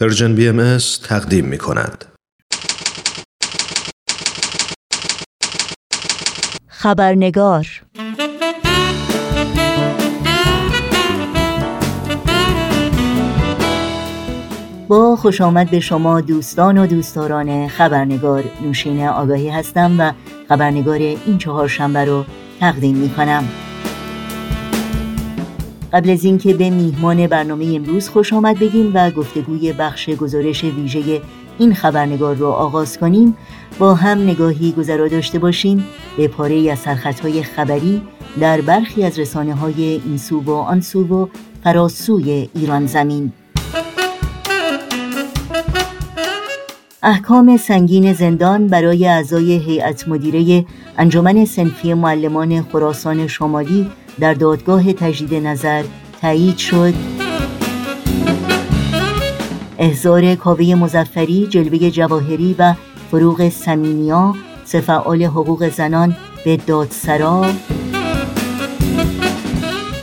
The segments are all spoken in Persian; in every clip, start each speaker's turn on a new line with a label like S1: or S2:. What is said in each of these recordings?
S1: پرژن بی ام تقدیم می کند.
S2: خبرنگار با خوش آمد به شما دوستان و دوستداران خبرنگار نوشین آگاهی هستم و خبرنگار این چهار شنبه رو تقدیم می کنم. قبل از اینکه به میهمان برنامه امروز خوش آمد بگیم و گفتگوی بخش گزارش ویژه این خبرنگار رو آغاز کنیم با هم نگاهی گذرا داشته باشیم. به پاره از سرخطهای خبری در برخی از رسانه های این سو و آن سو و فراسوی ایران زمین. احکام سنگین زندان برای اعضای هیئت مدیره انجمن سنفی معلمان خراسان شمالی در دادگاه تجدید نظر تایید شد. احضار کاوه مزفری جلوه جواهری و فروغ سمینیا سفعال حقوق زنان به دادسرا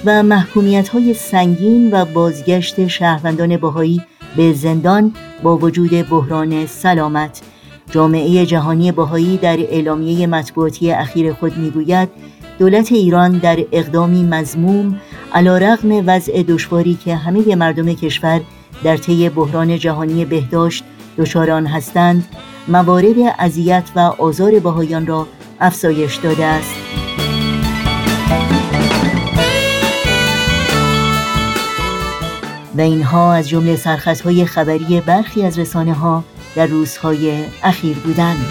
S2: و محکومیت های سنگین و بازگشت شهروندان باهایی به زندان با وجود بحران سلامت. جامعه جهانی باهایی در اعلامیه مطبوعاتی اخیر خود می‌گوید دولت ایران در اقدامی مزموم علا رغم وضع دشواری که همه مردم کشور در طی بحران جهانی بهداشت دچار آن هستند موارد اذیت و آزار باهایان را افزایش داده است. و اینها از جمله سرخطهای خبری برخی از رسانه ها در روزهای اخیر بودند.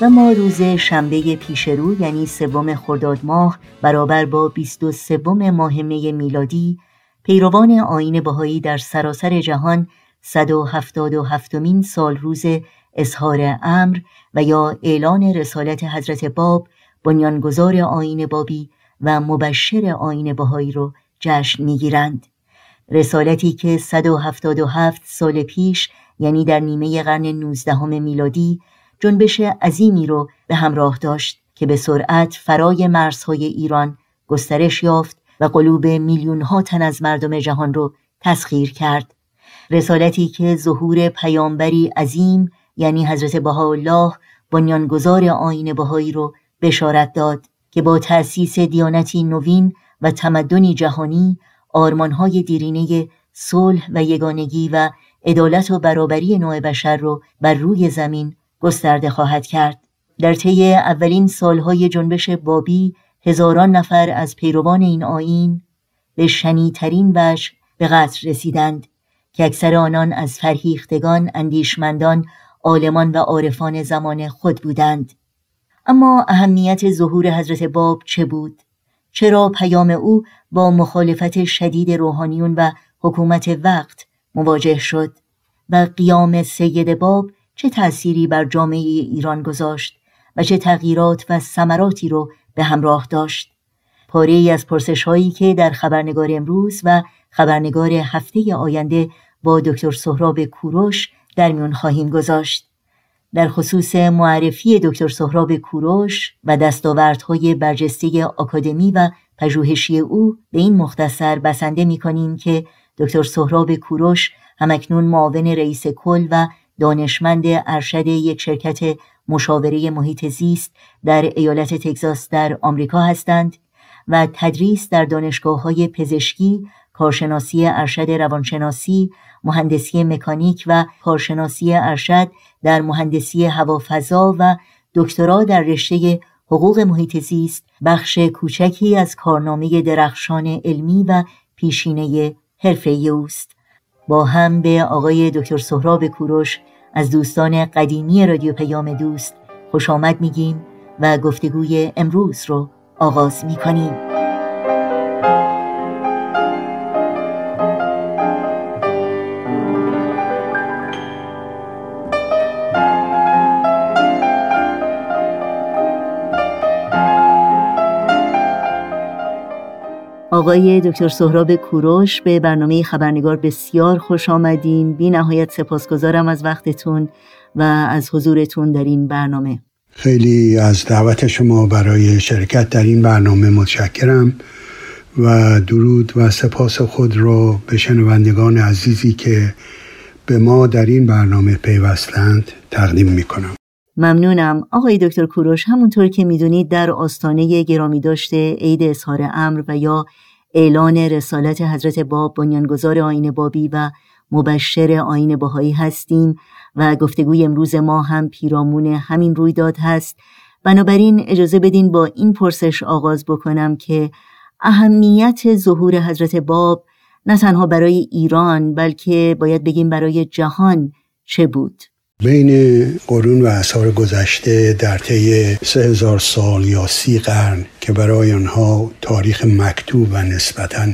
S2: و ما روز شنبه پیش رو یعنی سوم خرداد ماه برابر با 23 ماه می میلادی پیروان آین بهایی در سراسر جهان 177 مین سال روز اظهار امر و یا اعلان رسالت حضرت باب بنیانگذار آین بابی و مبشر آین بهایی رو جشن می‌گیرند. رسالتی که 177 سال پیش یعنی در نیمه قرن 19 میلادی جنبش عظیمی رو به همراه داشت که به سرعت فرای مرزهای ایران گسترش یافت و قلوب میلیون ها تن از مردم جهان رو تسخیر کرد. رسالتی که ظهور پیامبری عظیم یعنی حضرت بهاءالله بنیانگذار آین بهایی رو بشارت داد که با تأسیس دیانتی نوین و تمدنی جهانی آرمانهای دیرینه صلح و یگانگی و عدالت و برابری نوع بشر رو بر روی زمین گسترده خواهد کرد. در طی اولین سالهای جنبش بابی هزاران نفر از پیروان این آین به شنیترین وجه به قتل رسیدند که اکثر آنان از فرهیختگان اندیشمندان عالمان و عارفان زمان خود بودند. اما اهمیت ظهور حضرت باب چه بود؟ چرا پیام او با مخالفت شدید روحانیون و حکومت وقت مواجه شد؟ و قیام سید باب چه تأثیری بر جامعه ایران گذاشت و چه تغییرات و ثمراتی رو به همراه داشت؟ پاره ای از پرسش هایی که در خبرنگار امروز و خبرنگار هفته آینده با دکتر سهراب کوروش در میون خواهیم گذاشت. در خصوص معرفی دکتر سهراب کوروش و دستاوردهای برجسته آکادمی و پژوهشی او به این مختصر بسنده می کنیم که دکتر سهراب کوروش همکنون معاون رئیس کل و دانشمند ارشد یک شرکت مشاوره محیط زیست در ایالت تگزاس در آمریکا هستند و تدریس در دانشگاه های پزشکی، کارشناسی ارشد روانشناسی، مهندسی مکانیک و کارشناسی ارشد در مهندسی هوافضا و دکترا در رشته حقوق محیط زیست بخش کوچکی از کارنامه درخشان علمی و پیشینه حرفه اوست. با هم به آقای دکتر سهراب کوروش از دوستان قدیمی رادیو پیام دوست خوش آمد میگیم و گفتگوی امروز رو آغاز می‌کنیم آقای دکتر سهراب کوروش به برنامه خبرنگار بسیار خوش آمدین. بی نهایت سپاسگزارم از وقتتون و از حضورتون در این برنامه.
S3: خیلی از دعوت شما برای شرکت در این برنامه متشکرم و درود و سپاس خود را به شنوندگان عزیزی که به ما در این برنامه پیوستند تقدیم می کنم.
S2: ممنونم. آقای دکتر کوروش همونطور که می‌دونید در آستانه گرامی داشته عید اظهار امر و یا اعلان رسالت حضرت باب بنیانگذار آین بابی و مبشر آین باهایی هستیم و گفتگوی امروز ما هم پیرامون همین رویداد هست بنابراین اجازه بدین با این پرسش آغاز بکنم که اهمیت ظهور حضرت باب نه تنها برای ایران بلکه باید بگیم برای جهان چه بود؟
S3: بین قرون و اثار گذشته در طی سه هزار سال یا سی قرن که برای آنها تاریخ مکتوب و نسبتا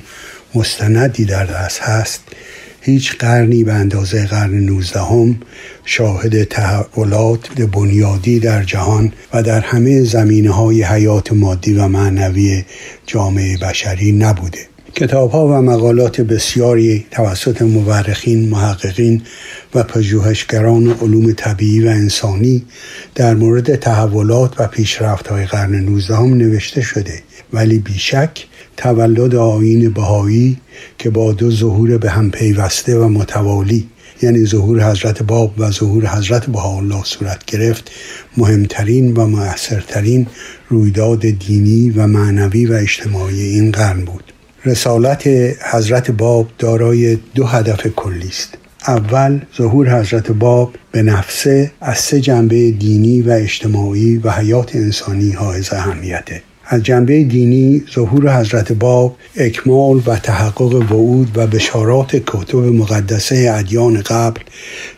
S3: مستندی در دست هست هیچ قرنی به اندازه قرن نوزدهم شاهد تحولات بنیادی در جهان و در همه زمینه های حیات مادی و معنوی جامعه بشری نبوده. کتاب ها و مقالات بسیاری توسط مورخین، محققین و پژوهشگران علوم طبیعی و انسانی در مورد تحولات و پیشرفت های قرن 19 هم نوشته شده. ولی بیشک تولد آین بهایی که با دو ظهور به هم پیوسته و متوالی یعنی ظهور حضرت باب و ظهور حضرت بهاءالله صورت گرفت مهمترین و موثرترین رویداد دینی و معنوی و اجتماعی این قرن بود. رسالت حضرت باب دارای دو هدف کلی است. اول ظهور حضرت باب به نفسه از سه جنبه دینی و اجتماعی و حیات انسانی حائز اهمیته. از جنبه دینی ظهور حضرت باب اکمال و تحقق وعود و بشارات کتب مقدسه ادیان قبل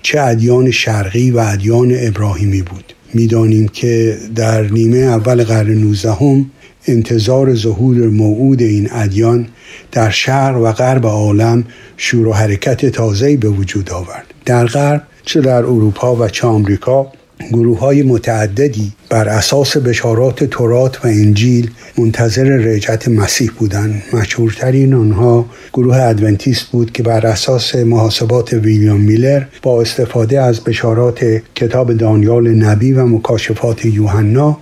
S3: چه ادیان شرقی و ادیان ابراهیمی بود. می‌دانیم که در نیمه اول قرن 19 انتظار ظهور موعود این ادیان در شرق و غرب عالم شور و حرکت تازه‌ای به وجود آورد. در غرب چه در اروپا و چه آمریکا گروه های متعددی بر اساس بشارات تورات و انجیل منتظر رجعت مسیح بودند. مشهورترین آنها گروه ادونتیست بود که بر اساس محاسبات ویلیام میلر با استفاده از بشارات کتاب دانیال نبی و مکاشفات یوحنا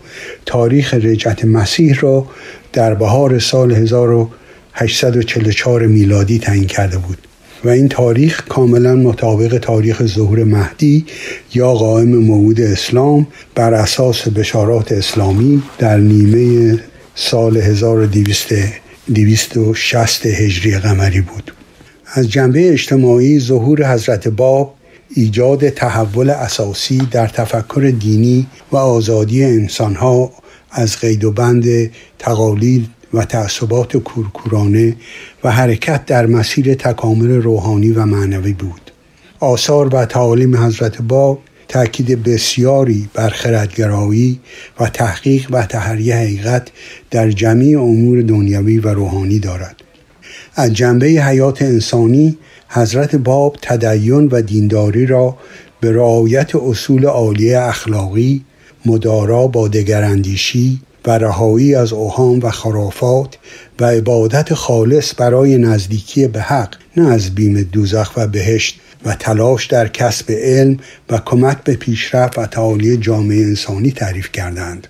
S3: تاریخ رجعت مسیح را در بهار سال 1844 میلادی تعیین کرده بود. و این تاریخ کاملا مطابق تاریخ ظهور مهدی یا قائم موعود اسلام بر اساس بشارات اسلامی در نیمه سال 1260 هجری قمری بود. از جنبه اجتماعی ظهور حضرت باب ایجاد تحول اساسی در تفکر دینی و آزادی انسانها از قید و بند تقالید و تعصبات کورکورانه و حرکت در مسیر تکامل روحانی و معنوی بود. آثار و تعالیم حضرت باب تاکید بسیاری بر خردگرایی و تحقیق و تحریه حقیقت در جمعی امور دنیوی و روحانی دارد. از جنبه حیات انسانی حضرت باب تدین و دینداری را به رعایت اصول عالیه اخلاقی مدارا با دگراندیشی و رهایی از اوهام و خرافات و عبادت خالص برای نزدیکی به حق نه از بیم دوزخ و بهشت و تلاش در کسب علم و کمک به پیشرفت و تعالی جامعه انسانی تعریف کردند.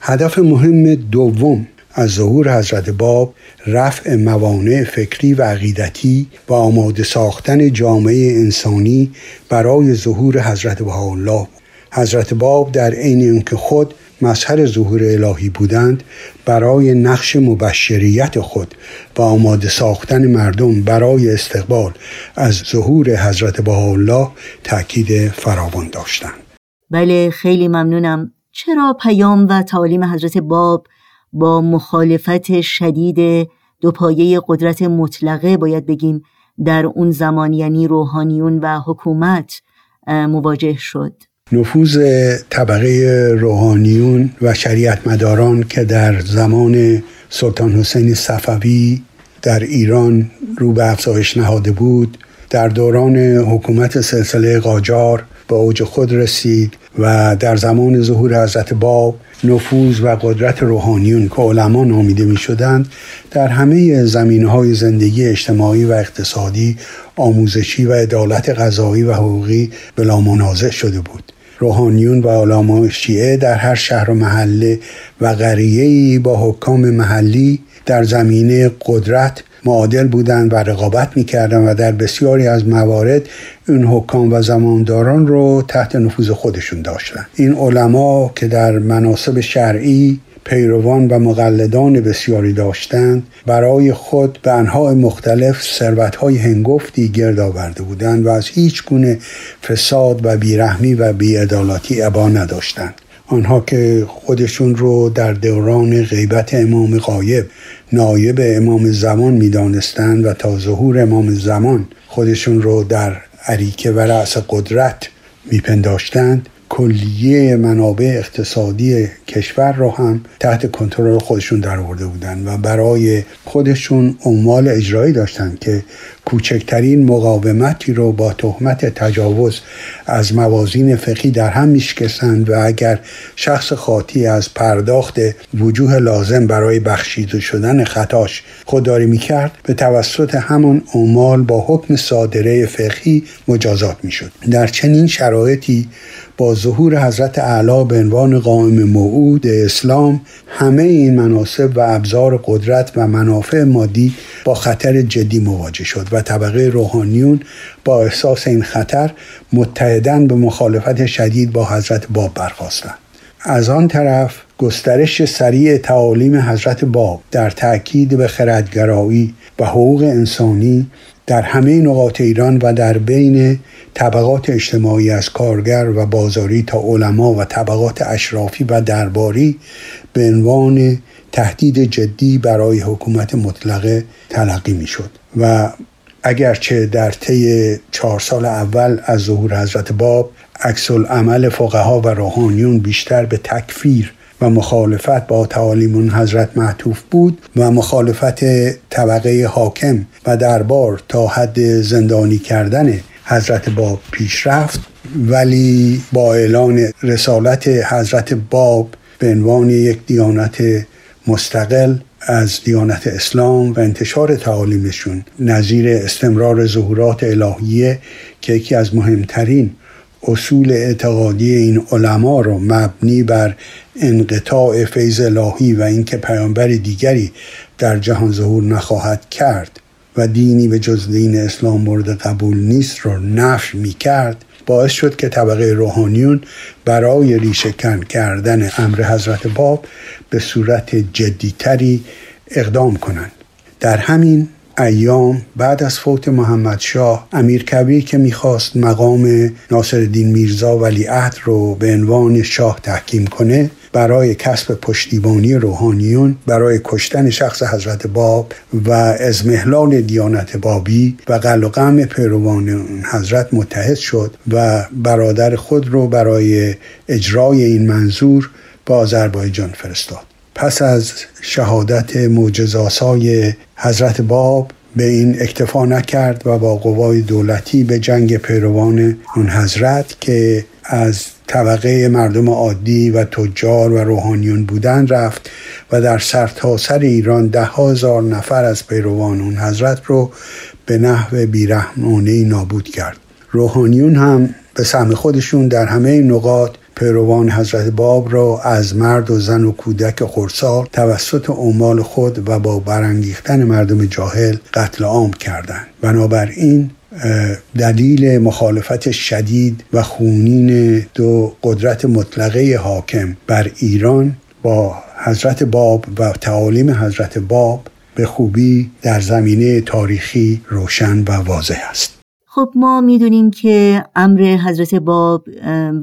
S3: هدف مهم دوم از ظهور حضرت باب رفع موانع فکری و عقیدتی و آماده ساختن جامعه انسانی برای ظهور حضرت بهاءالله. حضرت باب در عین اینکه خود مظهر ظهور الهی بودند برای نقش مبشریت خود و آماده ساختن مردم برای استقبال از ظهور حضرت بهاءالله تاکید فراوان داشتند.
S2: بله خیلی ممنونم. چرا پیام و تعالیم حضرت باب با مخالفت شدید دو پایه قدرت مطلقه باید بگیم در اون زمان یعنی روحانیون و حکومت مواجه شد؟
S3: نفوذ طبقه روحانیون و شریعت مداران که در زمان سلطان حسین صفوی در ایران رو به افزایش نهاده بود در دوران حکومت سلسله قاجار به اوج خود رسید و در زمان ظهور حضرت باب نفوذ و قدرت روحانیون که علما نامیده می شدند در همه زمین های زندگی اجتماعی و اقتصادی آموزشی و عدالت غذایی و حقوقی بلا منازع شده بود. روحانیون و علماء شیعه در هر شهر و محله و قریه‌ای با حکام محلی در زمینه قدرت معادل بودند و رقابت می‌کردند و در بسیاری از موارد این حکام و زمانداران رو تحت نفوذ خودشون داشتند. این علما که در مناسب شرعی پیروان و مقلدان بسیاری داشتند برای خود به انهای مختلف ثروتهای هنگفتی گرد آورده بودند و از هیچ گونه فساد و بیرحمی و بیعدالتی عبا نداشتند. آنها که خودشون رو در دوران غیبت امام غایب نایب امام زمان می‌دانستند و تا ظهور امام زمان خودشون رو در عریکه و رأس قدرت میپنداشتند کلیه منابع اقتصادی کشور را هم تحت کنترل خودشون در آورده بودند و برای خودشون عمال اجرایی داشتند که کوچکترین مقاومتی رو با تهمت تجاوز از موازین فقهی در هم میشکستند و اگر شخص خاطی از پرداخت وجوه لازم برای بخشیده شدن خطاش خودداری می‌کرد به توسط همان عمال با حکم صادره فقهی مجازات می‌شد. در چنین شرایطی با ظهور حضرت اعلی به عنوان قائم موعود اسلام همه این مناسب و ابزار قدرت و منافع مادی با خطر جدی مواجه شد و طبقه روحانیون با احساس این خطر متحدن به مخالفت شدید با حضرت باب برخواستند از آن طرف گسترش سریع تعالیم حضرت باب در تأکید به خردگرایی و حقوق انسانی در همه نقاط ایران و در بین طبقات اجتماعی از کارگر و بازاری تا علما و طبقات اشرافی و درباری به عنوان تهدید جدی برای حکومت مطلقه تلقی می شد و اگرچه در طی چهار سال اول از ظهور حضرت باب عکس عمل فقها و روحانیون بیشتر به تکفیر و مخالفت با تعالیم حضرت معطوف بود و مخالفت طبقه حاکم و دربار تا حد زندانی کردن حضرت باب پیش رفت. ولی با اعلان رسالت حضرت باب به عنوان یک دیانت مستقل از دیانت اسلام و انتشار تعالیمشون نظیر استمرار ظهورات الهیه که یکی از مهمترین اصول اعتقادی این علما رو مبنی بر انقطاع فیض الهی و اینکه پیامبر دیگری در جهان ظهور نخواهد کرد و دینی به جز دین اسلام مورد قبول نیست رو نفی می کرد باعث شد که طبقه روحانیون برای ریشهکن کردن امر حضرت باب به صورت جدیتری اقدام کنند. در همین ایام بعد از فوت محمد شاه امیر کبیر که می‌خواست مقام ناصر میرزا ولی عهد رو به عنوان شاه تحکیم کنه برای کسب پشتیبانی روحانیون برای کشتن شخص حضرت باب و ازمهلال دیانت بابی و قل و غم پیروان حضرت متحد شد و برادر خود رو برای اجرای این منظور با آذربایجان فرستاد. پس از شهادت معجزاسای حضرت باب به این اکتفا نکرد و با قوای دولتی به جنگ پیروان اون حضرت که از طبقه مردم عادی و تجار و روحانیون بودن رفت و در سرتاسر سر ایران ده هزار نفر از پیروان اون حضرت رو به نحو بیرحمانه نابود کرد. روحانیون هم به سهم خودشون در همه نقاط پیروان حضرت باب را از مرد و زن و کودک خورسال توسط عمال خود و با برانگیختن مردم جاهل قتل عام کردند. بنابراین دلیل مخالفت شدید و خونین دو قدرت مطلقه حاکم بر ایران با حضرت باب و تعالیم حضرت باب به خوبی در زمینه تاریخی روشن و واضح است.
S2: خب ما می‌دونیم که امر حضرت باب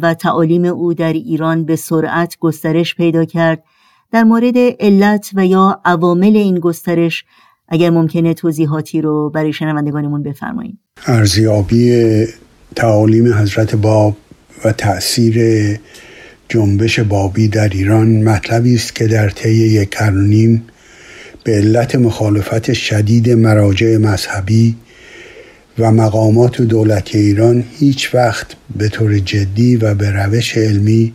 S2: و تعالیم او در ایران به سرعت گسترش پیدا کرد. در مورد علت و یا عوامل این گسترش اگر ممکنه توضیحاتی رو برای شنوندگانمون بفرمایید.
S3: ارزیابی تعالیم حضرت باب و تأثیر جنبش بابی در ایران مطلبی است که در طی یک به علت مخالفت شدید مراجع مذهبی و مقامات دولتی ایران هیچ وقت به طور جدی و به روش علمی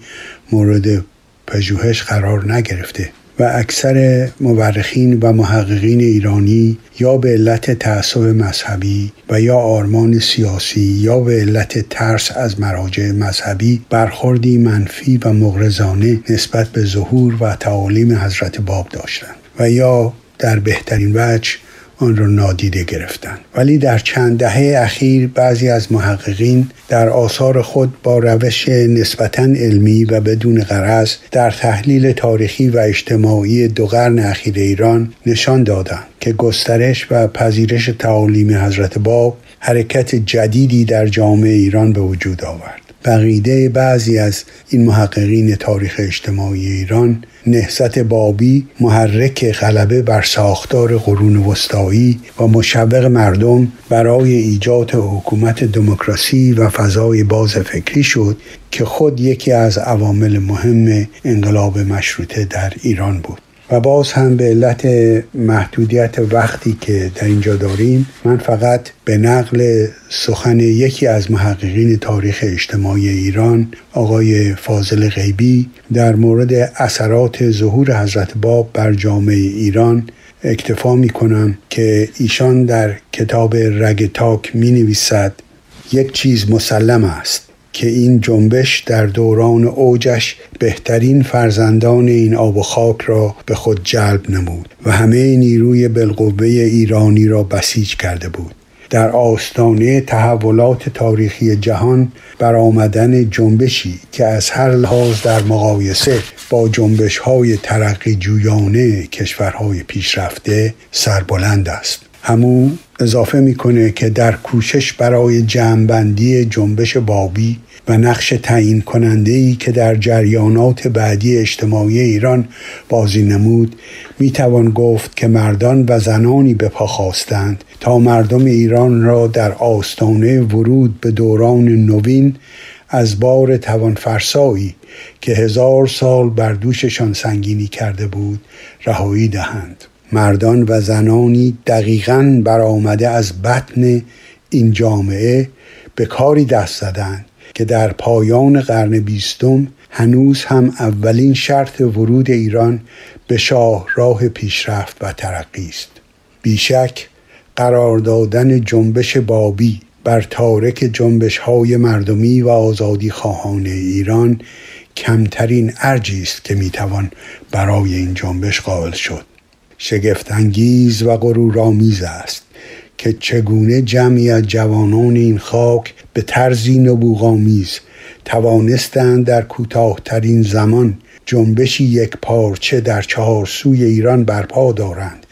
S3: مورد پژوهش قرار نگرفته و اکثر مورخین و محققین ایرانی یا به علت تعصب مذهبی و یا آرمان سیاسی یا به علت ترس از مراجع مذهبی برخوردی منفی و مغرزانه نسبت به ظهور و تعالیم حضرت باب داشتند و یا در بهترین وجه آن را نادیده گرفتند. ولی در چند دهه اخیر بعضی از محققین در آثار خود با روش نسبتا علمی و بدون غرض در تحلیل تاریخی و اجتماعی دو قرن اخیر ایران نشان دادند که گسترش و پذیرش تعالیم حضرت باب حرکت جدیدی در جامعه ایران به وجود آورد. بقیده بعضی از این محققین تاریخ اجتماعی ایران نهضت بابی محرک غلبه بر ساختار قرون وسطایی و مشوق مردم برای ایجاد حکومت دموکراسی و فضای باز فکری شد که خود یکی از عوامل مهم انقلاب مشروطه در ایران بود. و باز هم به علت محدودیت وقتی که در اینجا داریم من فقط به نقل سخن یکی از محققین تاریخ اجتماعی ایران آقای فاضل غیبی در مورد اثرات ظهور حضرت باب بر جامعه ایران اکتفا می کنم که ایشان در کتاب رگ تاک می نویسد یک چیز مسلم است. که این جنبش در دوران اوجش بهترین فرزندان این آب و خاک را به خود جلب نمود و همه نیروی بالقوه ایرانی را بسیج کرده بود. در آستانه تحولات تاریخی جهان برآمدن جنبشی که از هر لحاظ در مقایسه با جنبش های ترقی جویانه کشورهای پیشرفته سربلند است. همو اضافه می‌کنه که در کوشش برای جمعبندی جنبش بابی و نقش تعیین کننده ای که در جریانات بعدی اجتماعی ایران بازی نمود می توان گفت که مردان و زنانی به پا خواستند تا مردم ایران را در آستانه ورود به دوران نوین از بار توانفرسایی که هزار سال بر دوششان سنگینی کرده بود رهایی دهند. مردان و زنانی دقیقا برآمده از بطن این جامعه به کاری دست زدند که در پایان قرن بیستم هنوز هم اولین شرط ورود ایران به شاه راه پیشرفت و ترقی است. بیشک قرار دادن جنبش بابی بر تارک جنبش های مردمی و آزادی خواهان ایران کمترین ارجی است که می‌توان برای این جنبش قائل شد. شگفتانگیز و غرورآمیز است که چگونه جمعی از جوانان این خاک به طرزی نبوغامیز توانستند در کوتاهترین زمان جنبشی یک پارچه در چهار سوی ایران برپا دارند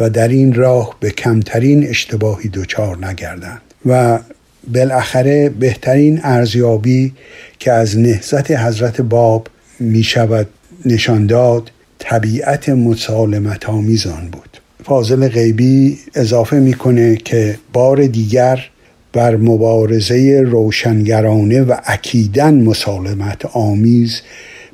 S3: و در این راه به کمترین اشتباهی دچار نگردند و بالاخره بهترین ارزیابی که از نهزت حضرت باب می شود نشان داد طبیعت مسالمت آمیزان بود فاضل غیبی اضافه می‌کنه که بار دیگر بر مبارزه روشنگرانه و اکیدن مسالمت آمیز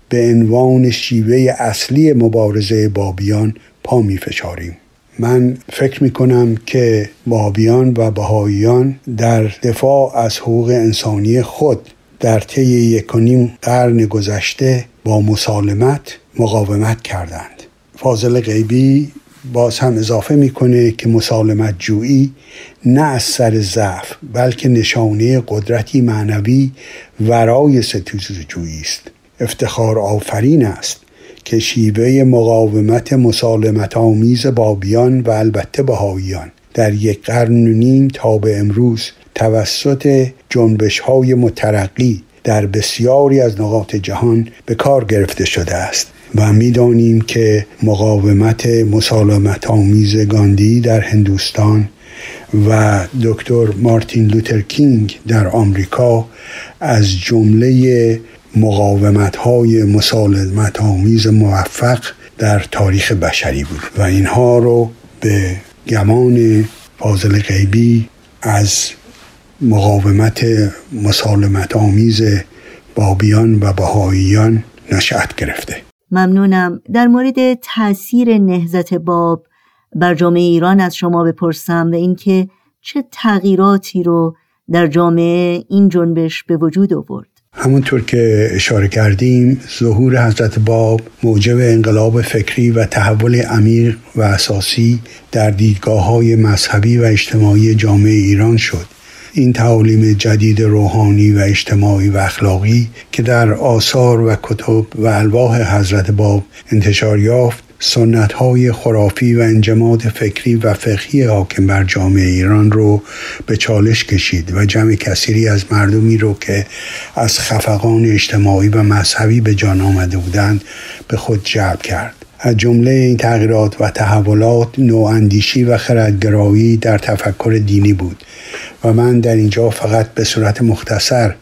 S3: به عنوان شیوه اصلی مبارزه بابیان پا می فشاریم. من فکر می کنم که بابیان و بهاییان در دفاع از حقوق انسانی خود در طی یک قرن گذشته با مسالمت مقاومت کردند. فاضل غیبی باز هم اضافه می‌کنه که مسالمت جویی نه از سر ضعف بلکه نشانه قدرتی معنوی ورای ستوز جویی است. افتخار آفرین است که شیوه مقاومت مسالمت آمیز بابیان و البته بهاییان در یک قرن و نیم تا به امروز توسط جنبش های مترقی در بسیاری از نقاط جهان به کار گرفته شده است. و می‌دانیم که مقاومت مسالمت آمیز گاندی در هندوستان و دکتر مارتین لوتر کینگ در آمریکا از جمله مقاومت های مسالمت آمیز موفق در تاریخ بشری بود و اینها رو به گمان فاضل غیبی از مقاومت مسالمت آمیز بابیان و بهاییان نشأت گرفته.
S2: ممنونم. در مورد تاثیر نهزت باب بر جامعه ایران از شما بپرسم و اینکه چه تغییراتی رو در جامعه این جنبش به وجود آورد؟
S3: همونطور که اشاره کردیم ظهور حضرت باب موجب انقلاب فکری و تحول عمیق و اساسی در دیدگاه های مذهبی و اجتماعی جامعه ایران شد. این تعالیم جدید روحانی و اجتماعی و اخلاقی که در آثار و کتب و الواح حضرت باب انتشار یافت سنت های خرافی و انجماد فکری و فقهی حاکم بر جامعه ایران رو به چالش کشید و جمع کثیری از مردمی رو که از خفقان اجتماعی و مذهبی به جان آمده بودند به خود جلب کرد. از جمله این تغییرات و تحولات نواندیشی و خردگرایی در تفکر دینی بود و من در اینجا فقط به صورت مختصر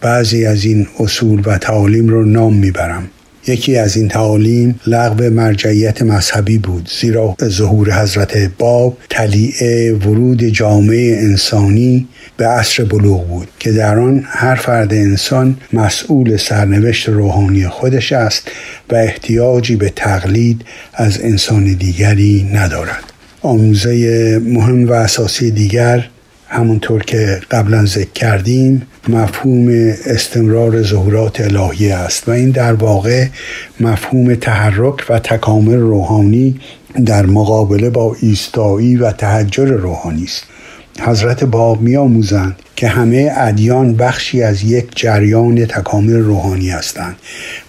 S3: بعضی از این اصول و تعالیم رو نام می‌برم. یکی از این تعالیم لغو مرجعیت مذهبی بود زیرا ظهور حضرت باب تلیعه ورود جامعه انسانی به عصر بلوغ بود که در آن هر فرد انسان مسئول سرنوشت روحانی خودش است و احتیاجی به تقلید از انسان دیگری ندارد. آموزه مهم و اساسی دیگر همونطور که قبلا ذکر کردیم مفهوم استمرار ظهورات الهی است و این در واقع مفهوم تحرک و تکامل روحانی در مقابله با ایستایی و تحجر روحانی است. حضرت باب می آموزند که همه ادیان بخشی از یک جریان تکامل روحانی هستند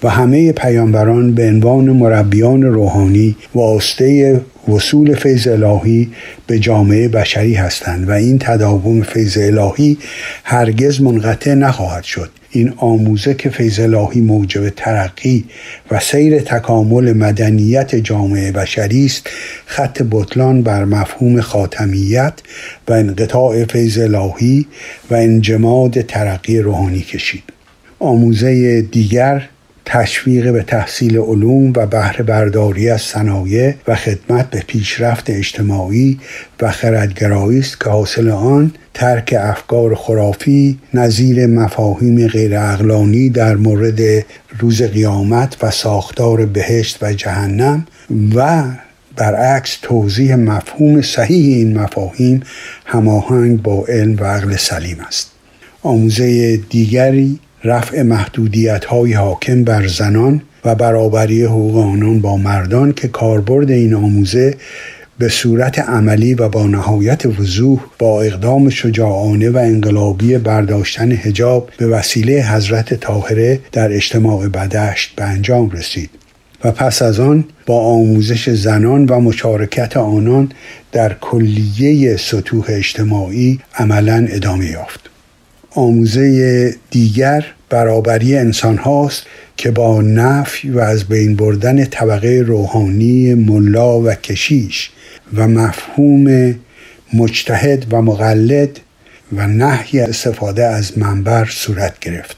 S3: و همه پیامبران به عنوان مربیان روحانی واسطه وصول فیض الهی به جامعه بشری هستند و این تداوم فیض الهی هرگز منقطع نخواهد شد. این آموزه که فیض الهی موجب ترقی و سیر تکامل مدنیت جامعه بشری است خط بطلان بر مفهوم خاتمیت و انقطاع فیض الهی و انجماد ترقی روحانی کشید. آموزه دیگر تشویق به تحصیل علوم و بهره برداری از صنایع و خدمت به پیشرفت اجتماعی و خردگرایی است که حاصل آن ترک افکار خرافی نظیر مفاهیم غیر اقلانی در مورد روز قیامت و ساختار بهشت و جهنم و برعکس توضیح مفهوم صحیح این مفاهیم هماهنگ با علم و عقل سلیم است. آموزه دیگری رفع محدودیت های حاکم بر زنان و برابری حقوق آنان با مردان که کاربرد این آموزه به صورت عملی و با نهایت وضوح با اقدام شجاعانه و انقلابی برداشتن هجاب به وسیله حضرت طاهره در اجتماع بدشت به انجام رسید و پس از آن با آموزش زنان و مشارکت آنان در کلیه سطوح اجتماعی عملا ادامه یافت. آموزه دیگر برابری انسان هاست که با نفی و از بین بردن طبقه روحانی ملا و کشیش و مفهوم مجتهد و مقلد و نحی استفاده از منبر صورت گرفت.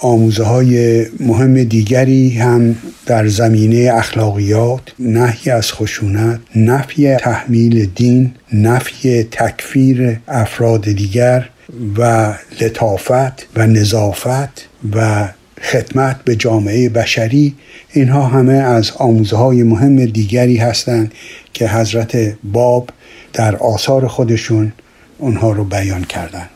S3: آموزه های مهم دیگری هم در زمینه اخلاقیات نحی از خشونت نفی تحمیل دین نفی تکفیر افراد دیگر و لطافت و نظافت و خدمت به جامعه بشری اینها همه از آموزه های مهم دیگری هستند که حضرت باب در آثار خودشون اونها رو بیان کردند.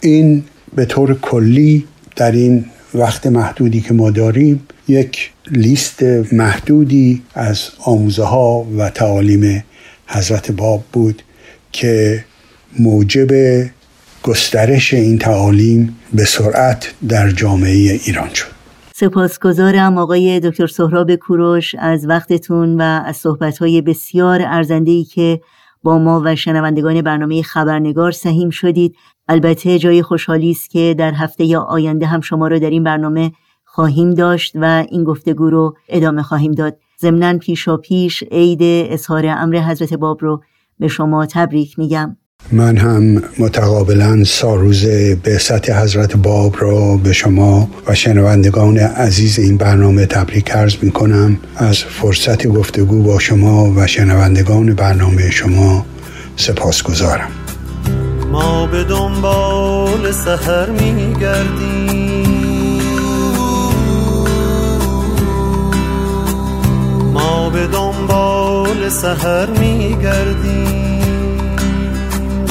S3: این به طور کلی در این وقت محدودی که ما داریم یک لیست محدودی از آموزه ها و تعالیم حضرت باب بود که موجب گسترش این تعالیم به سرعت در جامعه ایران شد.
S2: سپاسگزارم آقای دکتر سهراب کوروش از وقتتون و از صحبتهای بسیار ارزندهی که با ما و شنوندگان برنامه خبرنگار سهیم شدید. البته جای خوشحالی است که در هفته آینده هم شما رو در این برنامه خواهیم داشت و این گفتگو رو ادامه خواهیم داد. ضمنا پیشا پیش عید اظهار امر حضرت باب رو به شما تبریک میگم.
S3: من هم متقابلا ساروز سطح حضرت باب را به شما و شنوندگان عزیز این برنامه تبریک عرض می کنم از فرصت گفتگو با شما و شنوندگان برنامه شما سپاس گذارم
S4: ما به دنبال سهر می گردیم ما به دنبال سهر می گردیم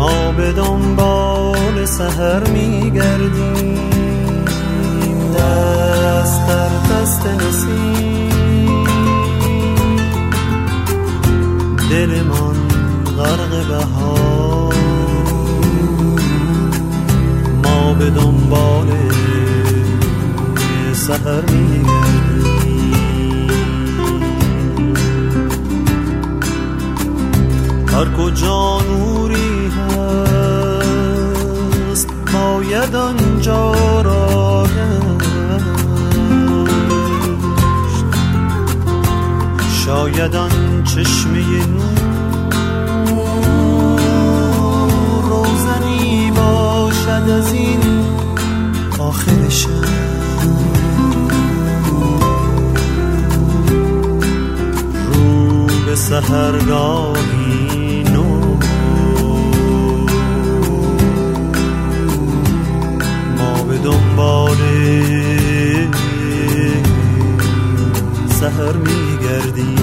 S4: ما به دنبال سهر میگردیم. دست در دست نسیم. دل من غرق بهار. ما به دنبال سهر میگردیم. هر کجا نوری باید آنجا را شاید آن چشمه نور روزنی باشد از این آخر رو به سهرگاهی ما به دنبال سهر میگردیم